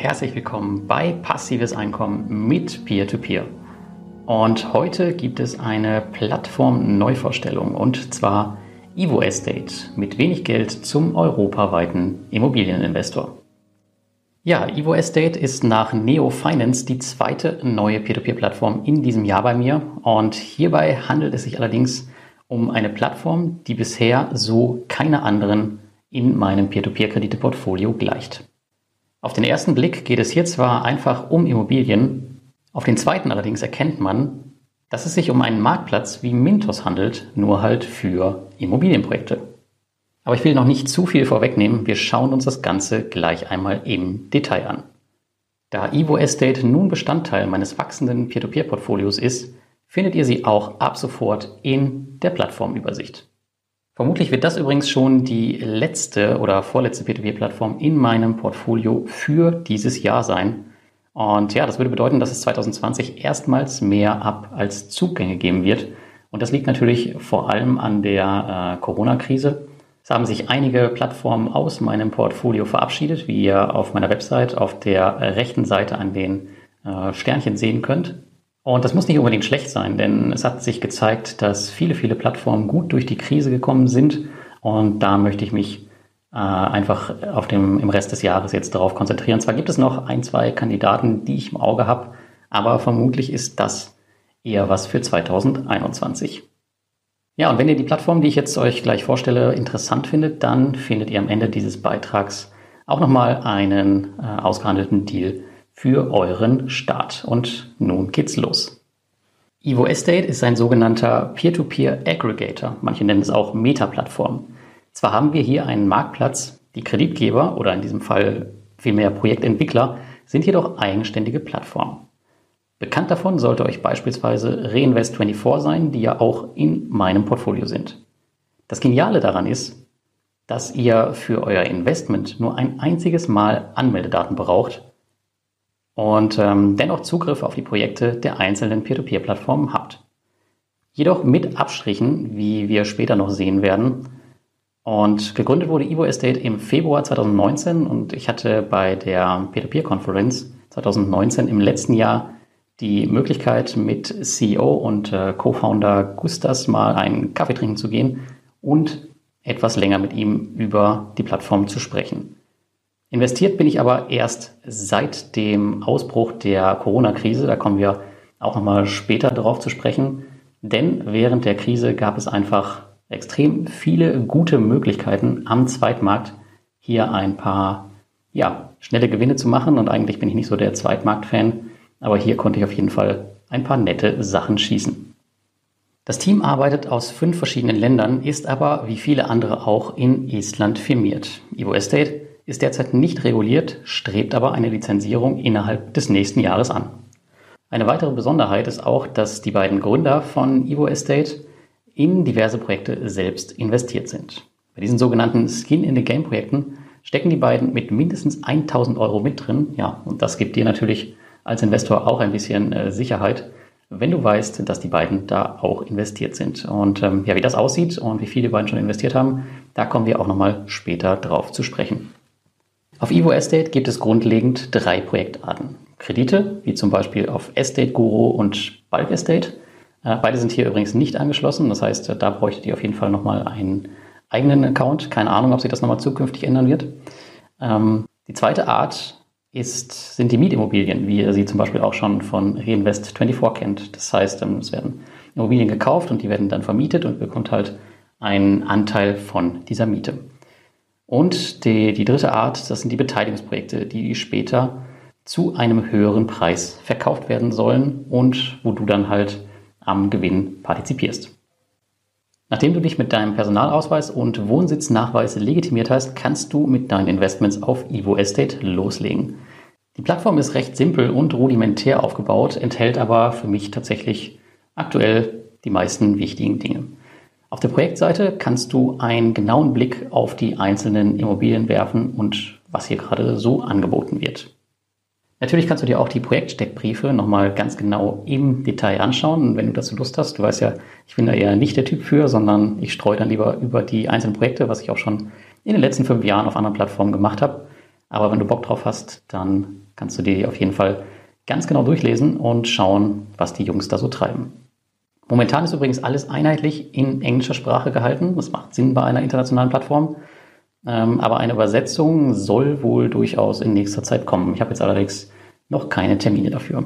Herzlich willkommen bei Passives Einkommen mit Peer-to-Peer. Und heute gibt es eine Plattform-Neuvorstellung und zwar Evo Estate mit wenig Geld zum europaweiten Immobilieninvestor. Ja, Evo Estate ist nach Neo Finance die zweite neue Peer-to-Peer-Plattform in diesem Jahr bei mir und hierbei handelt es sich allerdings um eine Plattform, die bisher so keine anderen in meinem Peer-to-Peer-Krediteportfolio gleicht. Auf den ersten Blick geht es hier zwar einfach um Immobilien, auf den zweiten allerdings erkennt man, dass es sich um einen Marktplatz wie Mintos handelt, nur halt für Immobilienprojekte. Aber ich will noch nicht zu viel vorwegnehmen, wir schauen uns das Ganze gleich einmal im Detail an. Da Evo Estate nun Bestandteil meines wachsenden Peer-to-Peer-Portfolios ist, findet ihr sie auch ab sofort in der Plattformübersicht. Vermutlich wird das übrigens schon die letzte oder vorletzte P2P-Plattform in meinem Portfolio für dieses Jahr sein. Und ja, das würde bedeuten, dass es 2020 erstmals mehr Ab- als Zugänge geben wird. Und das liegt natürlich vor allem an der äh, Corona-Krise. Es haben sich einige Plattformen aus meinem Portfolio verabschiedet, wie ihr auf meiner Website auf der rechten Seite an den äh, Sternchen sehen könnt. Und das muss nicht unbedingt schlecht sein, denn es hat sich gezeigt, dass viele, viele Plattformen gut durch die Krise gekommen sind. Und da möchte ich mich äh, einfach auf dem, im Rest des Jahres jetzt darauf konzentrieren. Zwar gibt es noch ein, zwei Kandidaten, die ich im Auge habe, aber vermutlich ist das eher was für 2021. Ja, und wenn ihr die Plattform, die ich jetzt euch gleich vorstelle, interessant findet, dann findet ihr am Ende dieses Beitrags auch nochmal einen äh, ausgehandelten Deal für euren Start. Und nun geht's los. Evo Estate ist ein sogenannter Peer-to-Peer Aggregator. Manche nennen es auch Meta-Plattform. Zwar haben wir hier einen Marktplatz, die Kreditgeber oder in diesem Fall vielmehr Projektentwickler sind jedoch eigenständige Plattformen. Bekannt davon sollte euch beispielsweise Reinvest24 sein, die ja auch in meinem Portfolio sind. Das Geniale daran ist, dass ihr für euer Investment nur ein einziges Mal Anmeldedaten braucht und ähm, dennoch Zugriff auf die Projekte der einzelnen Peer-to-Peer-Plattformen habt. Jedoch mit Abstrichen, wie wir später noch sehen werden. Und gegründet wurde Evo Estate im Februar 2019 und ich hatte bei der Peer-to-Peer-Konferenz 2019 im letzten Jahr die Möglichkeit, mit CEO und äh, Co-Founder Gustas mal einen Kaffee trinken zu gehen und etwas länger mit ihm über die Plattform zu sprechen. Investiert bin ich aber erst seit dem Ausbruch der Corona-Krise. Da kommen wir auch nochmal später darauf zu sprechen. Denn während der Krise gab es einfach extrem viele gute Möglichkeiten am Zweitmarkt hier ein paar ja, schnelle Gewinne zu machen. Und eigentlich bin ich nicht so der Zweitmarkt-Fan, aber hier konnte ich auf jeden Fall ein paar nette Sachen schießen. Das Team arbeitet aus fünf verschiedenen Ländern, ist aber wie viele andere auch in Estland firmiert. Evo Estate ist derzeit nicht reguliert, strebt aber eine Lizenzierung innerhalb des nächsten Jahres an. Eine weitere Besonderheit ist auch, dass die beiden Gründer von Evo Estate in diverse Projekte selbst investiert sind. Bei diesen sogenannten Skin in the Game Projekten stecken die beiden mit mindestens 1000 Euro mit drin. Ja, und das gibt dir natürlich als Investor auch ein bisschen äh, Sicherheit, wenn du weißt, dass die beiden da auch investiert sind. Und ähm, ja, wie das aussieht und wie viele die beiden schon investiert haben, da kommen wir auch nochmal später drauf zu sprechen. Auf Evo Estate gibt es grundlegend drei Projektarten. Kredite, wie zum Beispiel auf Estate Guru und Bulk Estate. Äh, beide sind hier übrigens nicht angeschlossen. Das heißt, da bräuchtet ihr auf jeden Fall nochmal einen eigenen Account. Keine Ahnung, ob sich das nochmal zukünftig ändern wird. Ähm, die zweite Art ist, sind die Mietimmobilien, wie ihr sie zum Beispiel auch schon von Reinvest24 kennt. Das heißt, ähm, es werden Immobilien gekauft und die werden dann vermietet und bekommt halt einen Anteil von dieser Miete. Und die, die dritte Art, das sind die Beteiligungsprojekte, die später zu einem höheren Preis verkauft werden sollen und wo du dann halt am Gewinn partizipierst. Nachdem du dich mit deinem Personalausweis und Wohnsitznachweis legitimiert hast, kannst du mit deinen Investments auf Evo Estate loslegen. Die Plattform ist recht simpel und rudimentär aufgebaut, enthält aber für mich tatsächlich aktuell die meisten wichtigen Dinge. Auf der Projektseite kannst du einen genauen Blick auf die einzelnen Immobilien werfen und was hier gerade so angeboten wird. Natürlich kannst du dir auch die Projektsteckbriefe nochmal ganz genau im Detail anschauen. wenn du dazu Lust hast, du weißt ja, ich bin da eher nicht der Typ für, sondern ich streue dann lieber über die einzelnen Projekte, was ich auch schon in den letzten fünf Jahren auf anderen Plattformen gemacht habe. Aber wenn du Bock drauf hast, dann kannst du dir auf jeden Fall ganz genau durchlesen und schauen, was die Jungs da so treiben. Momentan ist übrigens alles einheitlich in englischer Sprache gehalten. Das macht Sinn bei einer internationalen Plattform. Ähm, aber eine Übersetzung soll wohl durchaus in nächster Zeit kommen. Ich habe jetzt allerdings noch keine Termine dafür.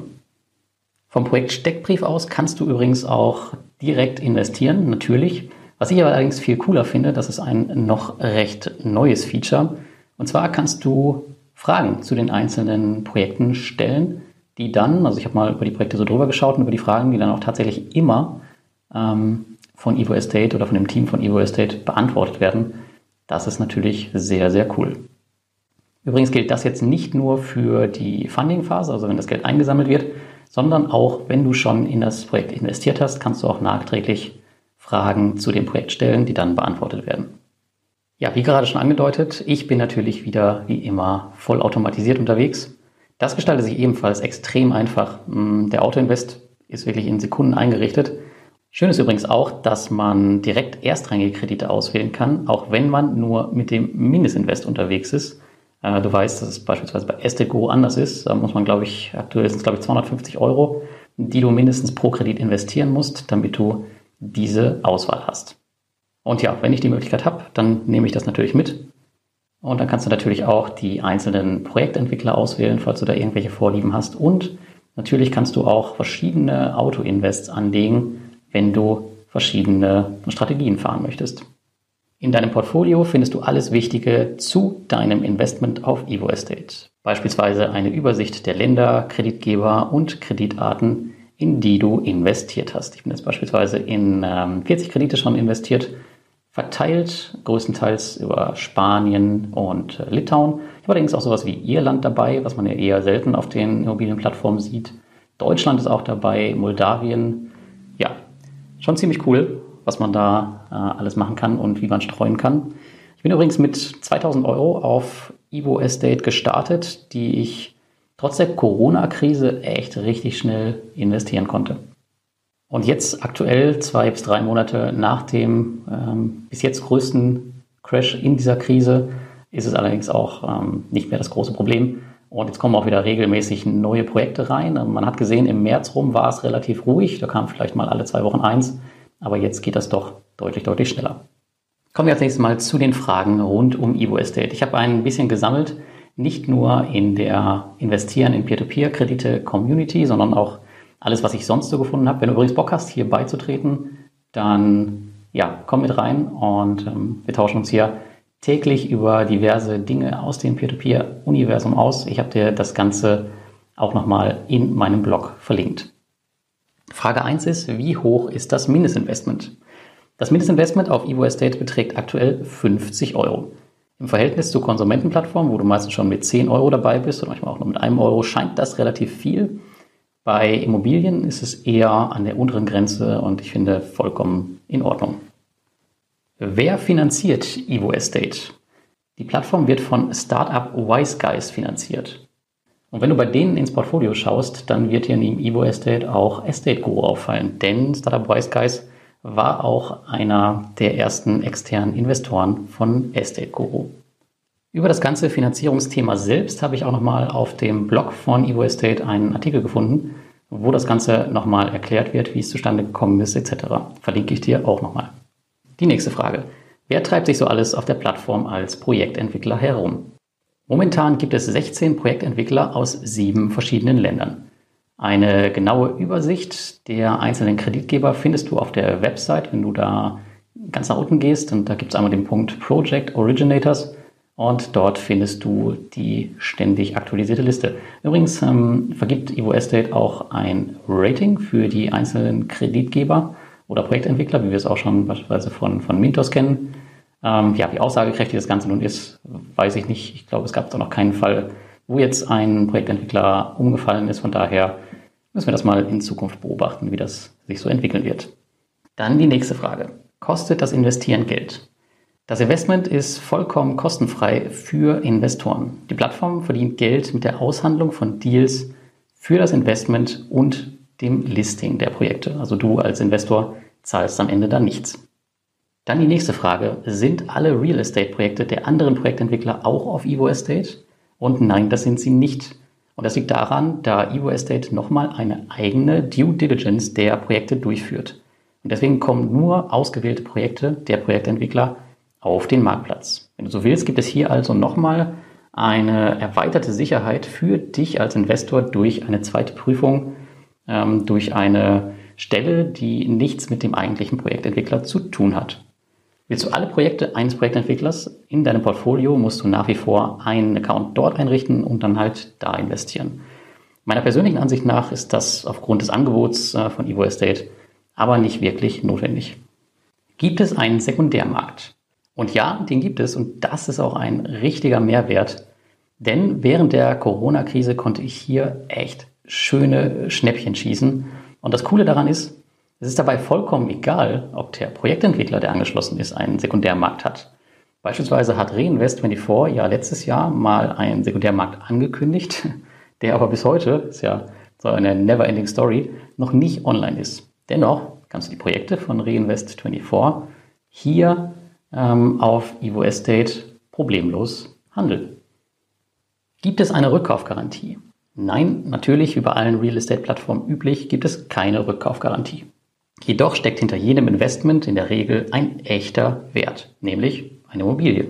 Vom Projekt Steckbrief aus kannst du übrigens auch direkt investieren, natürlich. Was ich aber allerdings viel cooler finde, das ist ein noch recht neues Feature. Und zwar kannst du Fragen zu den einzelnen Projekten stellen, die dann, also ich habe mal über die Projekte so drüber geschaut und über die Fragen, die dann auch tatsächlich immer ähm, von Evo Estate oder von dem Team von Evo Estate beantwortet werden. Das ist natürlich sehr, sehr cool. Übrigens gilt das jetzt nicht nur für die Funding-Phase, also wenn das Geld eingesammelt wird, sondern auch wenn du schon in das Projekt investiert hast, kannst du auch nachträglich Fragen zu dem Projekt stellen, die dann beantwortet werden. Ja, wie gerade schon angedeutet, ich bin natürlich wieder wie immer voll automatisiert unterwegs. Das gestaltet sich ebenfalls extrem einfach. Mm, der Autoinvest ist wirklich in Sekunden eingerichtet. Schön ist übrigens auch, dass man direkt erstrangige Kredite auswählen kann, auch wenn man nur mit dem Mindestinvest unterwegs ist. Äh, du weißt, dass es beispielsweise bei Estegro anders ist. Da muss man, glaube ich, aktuell sind es, glaube ich, 250 Euro, die du mindestens pro Kredit investieren musst, damit du diese Auswahl hast. Und ja, wenn ich die Möglichkeit habe, dann nehme ich das natürlich mit. Und dann kannst du natürlich auch die einzelnen Projektentwickler auswählen, falls du da irgendwelche Vorlieben hast. Und natürlich kannst du auch verschiedene Auto-Invests anlegen, wenn du verschiedene Strategien fahren möchtest. In deinem Portfolio findest du alles Wichtige zu deinem Investment auf Evo Estate. Beispielsweise eine Übersicht der Länder, Kreditgeber und Kreditarten, in die du investiert hast. Ich bin jetzt beispielsweise in ähm, 40 Kredite schon investiert, verteilt größtenteils über Spanien und äh, Litauen. Ich habe allerdings auch sowas wie Irland dabei, was man ja eher selten auf den Immobilienplattformen sieht. Deutschland ist auch dabei, Moldawien. Ja, schon ziemlich cool, was man da äh, alles machen kann und wie man streuen kann. Ich bin übrigens mit 2000 Euro auf Evo Estate gestartet, die ich trotz der Corona-Krise echt richtig schnell investieren konnte. Und jetzt aktuell, zwei bis drei Monate nach dem ähm, bis jetzt größten Crash in dieser Krise, ist es allerdings auch ähm, nicht mehr das große Problem. Und jetzt kommen auch wieder regelmäßig neue Projekte rein. Man hat gesehen, im März rum war es relativ ruhig. Da kam vielleicht mal alle zwei Wochen eins. Aber jetzt geht das doch deutlich, deutlich schneller. Kommen wir als nächstes mal zu den Fragen rund um Evo Estate. Ich habe ein bisschen gesammelt nicht nur in der Investieren in Peer-to-Peer-Kredite Community, sondern auch alles, was ich sonst so gefunden habe. Wenn du übrigens Bock hast, hier beizutreten, dann ja, komm mit rein und ähm, wir tauschen uns hier täglich über diverse Dinge aus dem Peer-to-Peer-Universum aus. Ich habe dir das Ganze auch nochmal in meinem Blog verlinkt. Frage 1 ist, wie hoch ist das Mindestinvestment? Das Mindestinvestment auf Evo Estate beträgt aktuell 50 Euro. Im Verhältnis zur Konsumentenplattform, wo du meistens schon mit 10 Euro dabei bist oder manchmal auch nur mit einem Euro, scheint das relativ viel. Bei Immobilien ist es eher an der unteren Grenze und ich finde vollkommen in Ordnung. Wer finanziert Evo Estate? Die Plattform wird von Startup Wise Guys finanziert. Und wenn du bei denen ins Portfolio schaust, dann wird dir neben Evo Estate auch Estate Guru auffallen, denn Startup Wise Guys war auch einer der ersten externen Investoren von Estate Guru. Über das ganze Finanzierungsthema selbst habe ich auch nochmal auf dem Blog von Evo Estate einen Artikel gefunden, wo das Ganze nochmal erklärt wird, wie es zustande gekommen ist, etc. Verlinke ich dir auch nochmal. Die nächste Frage. Wer treibt sich so alles auf der Plattform als Projektentwickler herum? Momentan gibt es 16 Projektentwickler aus sieben verschiedenen Ländern. Eine genaue Übersicht der einzelnen Kreditgeber findest du auf der Website, wenn du da ganz nach unten gehst. Und da gibt es einmal den Punkt Project Originators und dort findest du die ständig aktualisierte Liste. Übrigens ähm, vergibt Evo Estate auch ein Rating für die einzelnen Kreditgeber oder Projektentwickler, wie wir es auch schon beispielsweise von, von Mintos kennen. Ähm, ja, wie aussagekräftig das Ganze nun ist, weiß ich nicht. Ich glaube, es gab da noch keinen Fall, wo jetzt ein Projektentwickler umgefallen ist. Von daher müssen wir das mal in Zukunft beobachten, wie das sich so entwickeln wird. Dann die nächste Frage. Kostet das Investieren Geld? Das Investment ist vollkommen kostenfrei für Investoren. Die Plattform verdient Geld mit der Aushandlung von Deals für das Investment und dem Listing der Projekte. Also du als Investor zahlst am Ende da nichts. Dann die nächste Frage. Sind alle Real Estate Projekte der anderen Projektentwickler auch auf Evo Estate? Und nein, das sind sie nicht. Und das liegt daran, da Evo Estate nochmal eine eigene Due Diligence der Projekte durchführt. Und deswegen kommen nur ausgewählte Projekte der Projektentwickler auf den Marktplatz. Wenn du so willst, gibt es hier also nochmal eine erweiterte Sicherheit für dich als Investor durch eine zweite Prüfung, ähm, durch eine Stelle, die nichts mit dem eigentlichen Projektentwickler zu tun hat. Willst du alle Projekte eines Projektentwicklers in deinem Portfolio, musst du nach wie vor einen Account dort einrichten und dann halt da investieren. Meiner persönlichen Ansicht nach ist das aufgrund des Angebots äh, von Evo Estate aber nicht wirklich notwendig. Gibt es einen Sekundärmarkt? Und ja, den gibt es und das ist auch ein richtiger Mehrwert, denn während der Corona-Krise konnte ich hier echt schöne Schnäppchen schießen. Und das Coole daran ist, es ist dabei vollkommen egal, ob der Projektentwickler, der angeschlossen ist, einen Sekundärmarkt hat. Beispielsweise hat Reinvest24 ja letztes Jahr mal einen Sekundärmarkt angekündigt, der aber bis heute, ist ja so eine never-ending Story, noch nicht online ist. Dennoch kannst du die Projekte von Reinvest24 hier ähm, auf Evo Estate problemlos handeln. Gibt es eine Rückkaufgarantie? Nein, natürlich, wie bei allen Real Estate-Plattformen üblich, gibt es keine Rückkaufgarantie. Jedoch steckt hinter jedem Investment in der Regel ein echter Wert, nämlich eine Immobilie.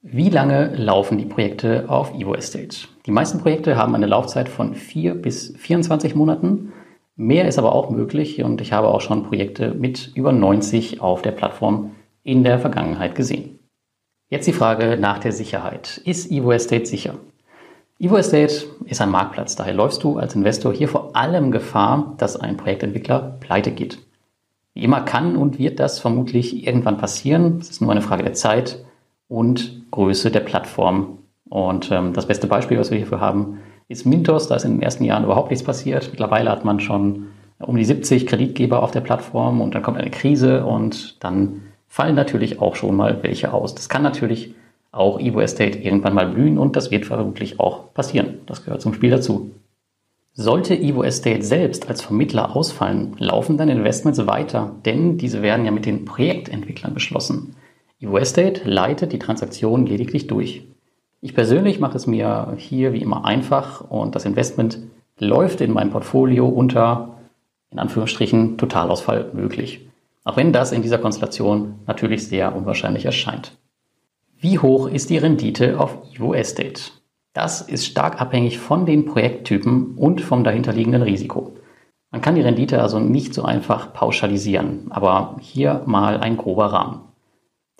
Wie lange laufen die Projekte auf Evo Estate? Die meisten Projekte haben eine Laufzeit von 4 bis 24 Monaten. Mehr ist aber auch möglich und ich habe auch schon Projekte mit über 90 auf der Plattform in der Vergangenheit gesehen. Jetzt die Frage nach der Sicherheit. Ist Evo Estate sicher? Evo Estate ist ein Marktplatz, daher läufst du als Investor hier vor allem Gefahr, dass ein Projektentwickler pleite geht. Wie immer kann und wird das vermutlich irgendwann passieren. Es ist nur eine Frage der Zeit und Größe der Plattform. Und ähm, das beste Beispiel, was wir hierfür haben, ist Mintos. Da ist in den ersten Jahren überhaupt nichts passiert. Mittlerweile hat man schon um die 70 Kreditgeber auf der Plattform und dann kommt eine Krise und dann fallen natürlich auch schon mal welche aus. Das kann natürlich auch Evo Estate irgendwann mal blühen und das wird vermutlich auch passieren. Das gehört zum Spiel dazu. Sollte Evo Estate selbst als Vermittler ausfallen, laufen dann Investments weiter, denn diese werden ja mit den Projektentwicklern beschlossen. Evo Estate leitet die Transaktion lediglich durch. Ich persönlich mache es mir hier wie immer einfach und das Investment läuft in meinem Portfolio unter, in Anführungsstrichen, Totalausfall möglich. Auch wenn das in dieser Konstellation natürlich sehr unwahrscheinlich erscheint. Wie hoch ist die Rendite auf Evo Estate? Das ist stark abhängig von den Projekttypen und vom dahinterliegenden Risiko. Man kann die Rendite also nicht so einfach pauschalisieren, aber hier mal ein grober Rahmen.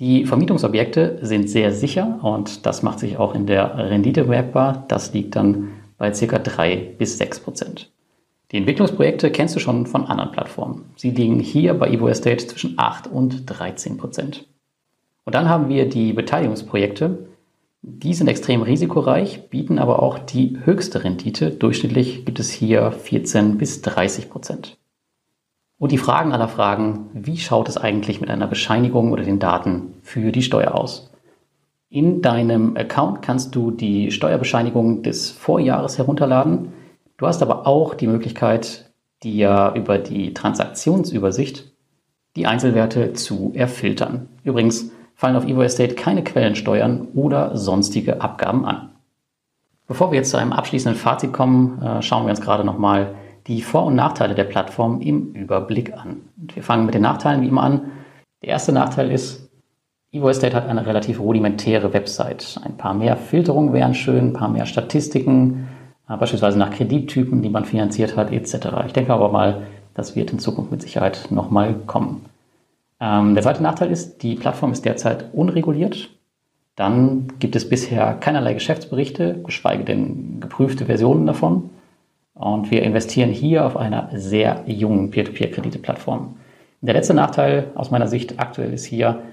Die Vermietungsobjekte sind sehr sicher und das macht sich auch in der Rendite bemerkbar. Das liegt dann bei ca. 3 bis 6 Prozent. Die Entwicklungsprojekte kennst du schon von anderen Plattformen. Sie liegen hier bei Evo Estate zwischen 8 und 13 Prozent. Und dann haben wir die Beteiligungsprojekte. Die sind extrem risikoreich, bieten aber auch die höchste Rendite. Durchschnittlich gibt es hier 14 bis 30 Prozent. Und die Fragen aller Fragen, wie schaut es eigentlich mit einer Bescheinigung oder den Daten für die Steuer aus? In deinem Account kannst du die Steuerbescheinigung des Vorjahres herunterladen. Du hast aber auch die Möglichkeit, dir über die Transaktionsübersicht die Einzelwerte zu erfiltern. Übrigens, fallen auf Evo Estate keine Quellensteuern oder sonstige Abgaben an. Bevor wir jetzt zu einem abschließenden Fazit kommen, äh, schauen wir uns gerade nochmal die Vor- und Nachteile der Plattform im Überblick an. Und wir fangen mit den Nachteilen wie immer an. Der erste Nachteil ist, Evo Estate hat eine relativ rudimentäre Website. Ein paar mehr Filterungen wären schön, ein paar mehr Statistiken, beispielsweise nach Kredittypen, die man finanziert hat, etc. Ich denke aber mal, das wird in Zukunft mit Sicherheit nochmal kommen. Ähm, der zweite Nachteil ist, die Plattform ist derzeit unreguliert. Dann gibt es bisher keinerlei Geschäftsberichte, geschweige denn geprüfte Versionen davon. Und wir investieren hier auf einer sehr jungen Peer-to-Peer-Kredite-Plattform. Der letzte Nachteil aus meiner Sicht aktuell ist hier,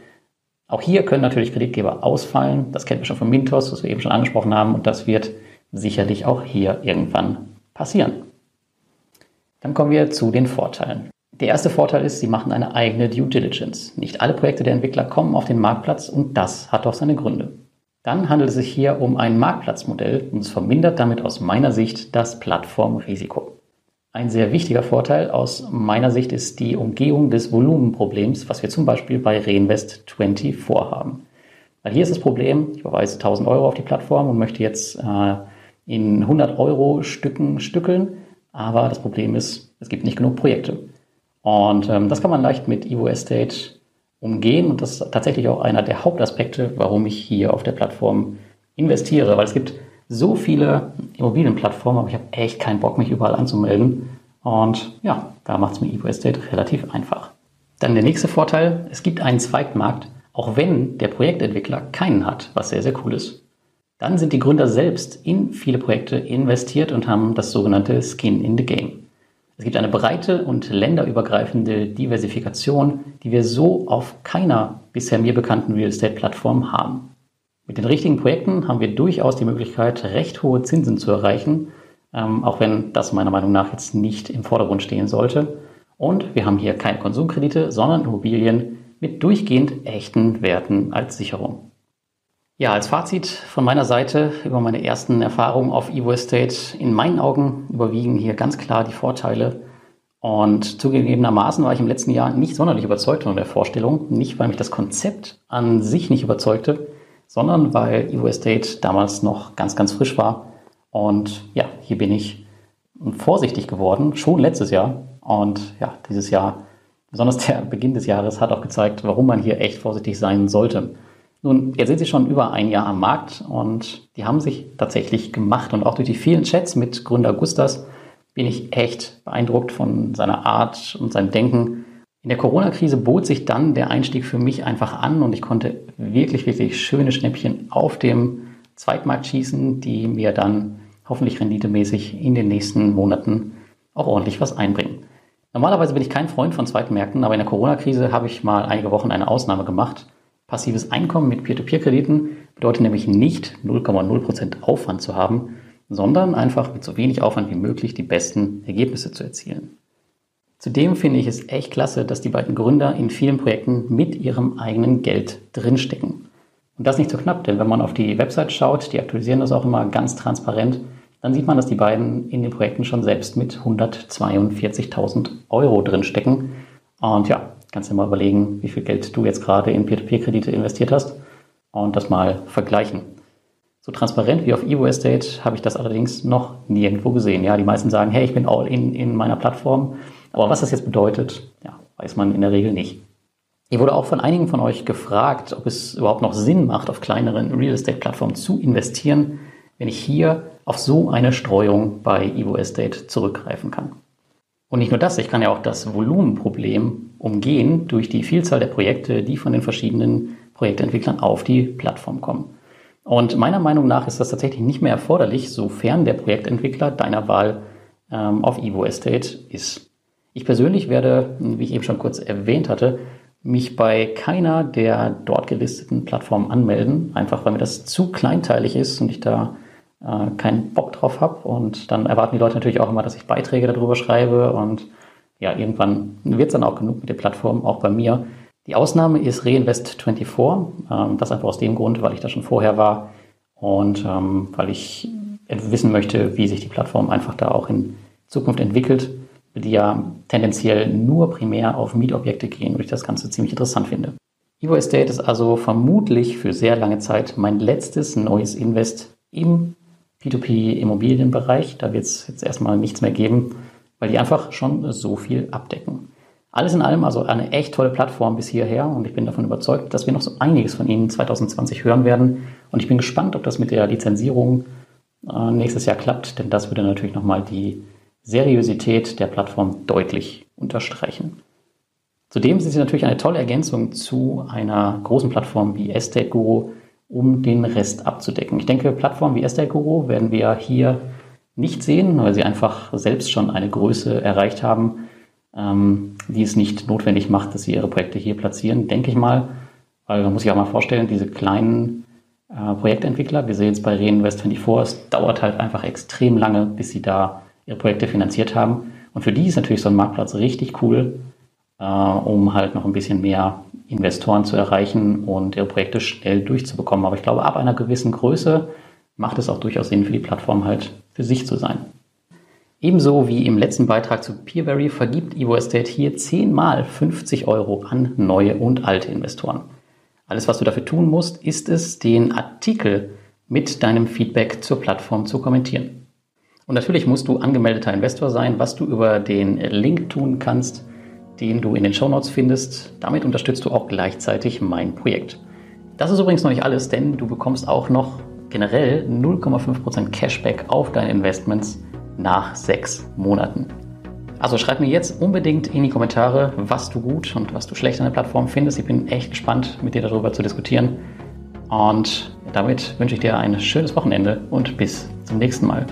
auch hier können natürlich Kreditgeber ausfallen. Das kennen wir schon von Mintos, was wir eben schon angesprochen haben. Und das wird sicherlich auch hier irgendwann passieren. Dann kommen wir zu den Vorteilen. Der erste Vorteil ist, sie machen eine eigene Due Diligence. Nicht alle Projekte der Entwickler kommen auf den Marktplatz und das hat auch seine Gründe. Dann handelt es sich hier um ein Marktplatzmodell und es vermindert damit aus meiner Sicht das Plattformrisiko. Ein sehr wichtiger Vorteil aus meiner Sicht ist die Umgehung des Volumenproblems, was wir zum Beispiel bei Reinvest24 haben. Weil hier ist das Problem, ich überweise 1000 Euro auf die Plattform und möchte jetzt äh, in 100 Euro Stücken stückeln, aber das Problem ist, es gibt nicht genug Projekte. Und ähm, das kann man leicht mit Evo Estate umgehen und das ist tatsächlich auch einer der Hauptaspekte, warum ich hier auf der Plattform investiere, weil es gibt so viele Immobilienplattformen, aber ich habe echt keinen Bock, mich überall anzumelden. Und ja, da macht es mir Evo Estate relativ einfach. Dann der nächste Vorteil, es gibt einen Zweitmarkt, auch wenn der Projektentwickler keinen hat, was sehr, sehr cool ist. Dann sind die Gründer selbst in viele Projekte investiert und haben das sogenannte Skin in the Game. Es gibt eine breite und länderübergreifende Diversifikation, die wir so auf keiner bisher mir bekannten Real Estate Plattform haben. Mit den richtigen Projekten haben wir durchaus die Möglichkeit, recht hohe Zinsen zu erreichen, ähm, auch wenn das meiner Meinung nach jetzt nicht im Vordergrund stehen sollte. Und wir haben hier keine Konsumkredite, sondern Immobilien mit durchgehend echten Werten als Sicherung. Ja, als Fazit von meiner Seite über meine ersten Erfahrungen auf Evo Estate. In meinen Augen überwiegen hier ganz klar die Vorteile. Und zugegebenermaßen war ich im letzten Jahr nicht sonderlich überzeugt von der Vorstellung. Nicht, weil mich das Konzept an sich nicht überzeugte, sondern weil Evo Estate damals noch ganz, ganz frisch war. Und ja, hier bin ich vorsichtig geworden, schon letztes Jahr. Und ja, dieses Jahr, besonders der Beginn des Jahres, hat auch gezeigt, warum man hier echt vorsichtig sein sollte. Nun, jetzt sind sie schon über ein Jahr am Markt und die haben sich tatsächlich gemacht. Und auch durch die vielen Chats mit Gründer Gustas bin ich echt beeindruckt von seiner Art und seinem Denken. In der Corona-Krise bot sich dann der Einstieg für mich einfach an und ich konnte wirklich, wirklich schöne Schnäppchen auf dem Zweitmarkt schießen, die mir dann hoffentlich renditemäßig in den nächsten Monaten auch ordentlich was einbringen. Normalerweise bin ich kein Freund von Zweitmärkten, aber in der Corona-Krise habe ich mal einige Wochen eine Ausnahme gemacht Passives Einkommen mit Peer-to-Peer-Krediten bedeutet nämlich nicht 0,0% Aufwand zu haben, sondern einfach mit so wenig Aufwand wie möglich die besten Ergebnisse zu erzielen. Zudem finde ich es echt klasse, dass die beiden Gründer in vielen Projekten mit ihrem eigenen Geld drinstecken. Und das nicht so knapp, denn wenn man auf die Website schaut, die aktualisieren das auch immer ganz transparent, dann sieht man, dass die beiden in den Projekten schon selbst mit 142.000 Euro drinstecken. Und ja, Kannst dir mal überlegen, wie viel Geld du jetzt gerade in Peer-to-Peer-Kredite investiert hast und das mal vergleichen. So transparent wie auf Evo Estate habe ich das allerdings noch nirgendwo gesehen. Ja, die meisten sagen, hey, ich bin all in in meiner Plattform. Aber was das jetzt bedeutet, ja, weiß man in der Regel nicht. Hier wurde auch von einigen von euch gefragt, ob es überhaupt noch Sinn macht, auf kleineren Real Estate Plattformen zu investieren, wenn ich hier auf so eine Streuung bei Evo Estate zurückgreifen kann. Und nicht nur das, ich kann ja auch das Volumenproblem umgehen durch die Vielzahl der Projekte, die von den verschiedenen Projektentwicklern auf die Plattform kommen. Und meiner Meinung nach ist das tatsächlich nicht mehr erforderlich, sofern der Projektentwickler deiner Wahl ähm, auf Evo Estate ist. Ich persönlich werde, wie ich eben schon kurz erwähnt hatte, mich bei keiner der dort gelisteten Plattformen anmelden, einfach weil mir das zu kleinteilig ist und ich da äh, keinen Bock drauf habe. Und dann erwarten die Leute natürlich auch immer, dass ich Beiträge darüber schreibe. Und ja, irgendwann wird es dann auch genug mit der Plattform, auch bei mir. Die Ausnahme ist Reinvest24. Ähm, das einfach aus dem Grund, weil ich da schon vorher war und ähm, weil ich wissen möchte, wie sich die Plattform einfach da auch in Zukunft entwickelt, die ja tendenziell nur primär auf Mietobjekte gehen und ich das Ganze ziemlich interessant finde. Evo Estate ist also vermutlich für sehr lange Zeit mein letztes neues Invest im P2P-Immobilienbereich. Da wird es jetzt erstmal nichts mehr geben, weil die einfach schon so viel abdecken. Alles in allem also eine echt tolle Plattform bis hierher und ich bin davon überzeugt, dass wir noch so einiges von Ihnen 2020 hören werden. Und ich bin gespannt, ob das mit der Lizenzierung äh, nächstes Jahr klappt, denn das würde natürlich nochmal die Seriosität der Plattform deutlich unterstreichen. Zudem sind sie natürlich eine tolle Ergänzung zu einer großen Plattform wie Estate Guru, um den Rest abzudecken. Ich denke, Plattformen wie Estate Guru werden wir hier nicht sehen, weil sie einfach selbst schon eine Größe erreicht haben, ähm, die es nicht notwendig macht, dass sie ihre Projekte hier platzieren, denke ich mal. Weil man muss sich auch mal vorstellen, diese kleinen äh, Projektentwickler, wir sehen es bei Reinvest24, es dauert halt einfach extrem lange, bis sie da ihre Projekte finanziert haben. Und für die ist natürlich so ein Marktplatz richtig cool, äh, um halt noch ein bisschen mehr Investoren zu erreichen und ihre Projekte schnell durchzubekommen. Aber ich glaube, ab einer gewissen Größe macht es auch durchaus Sinn für die Plattform halt für sich zu sein. Ebenso wie im letzten Beitrag zu Peerberry vergibt Evo Estate hier 10 mal 50 Euro an neue und alte Investoren. Alles, was du dafür tun musst, ist es, den Artikel mit deinem Feedback zur Plattform zu kommentieren. Und natürlich musst du angemeldeter Investor sein, was du über den Link tun kannst, den du in den Show Notes findest. Damit unterstützt du auch gleichzeitig mein Projekt. Das ist übrigens noch nicht alles, denn du bekommst auch noch generell 0,5% Cashback auf deine Investments nach sechs Monaten. Also schreib mir jetzt unbedingt in die Kommentare, was du gut und was du schlecht an der Plattform findest. Ich bin echt gespannt, mit dir darüber zu diskutieren. Und damit wünsche ich dir ein schönes Wochenende und bis zum nächsten Mal.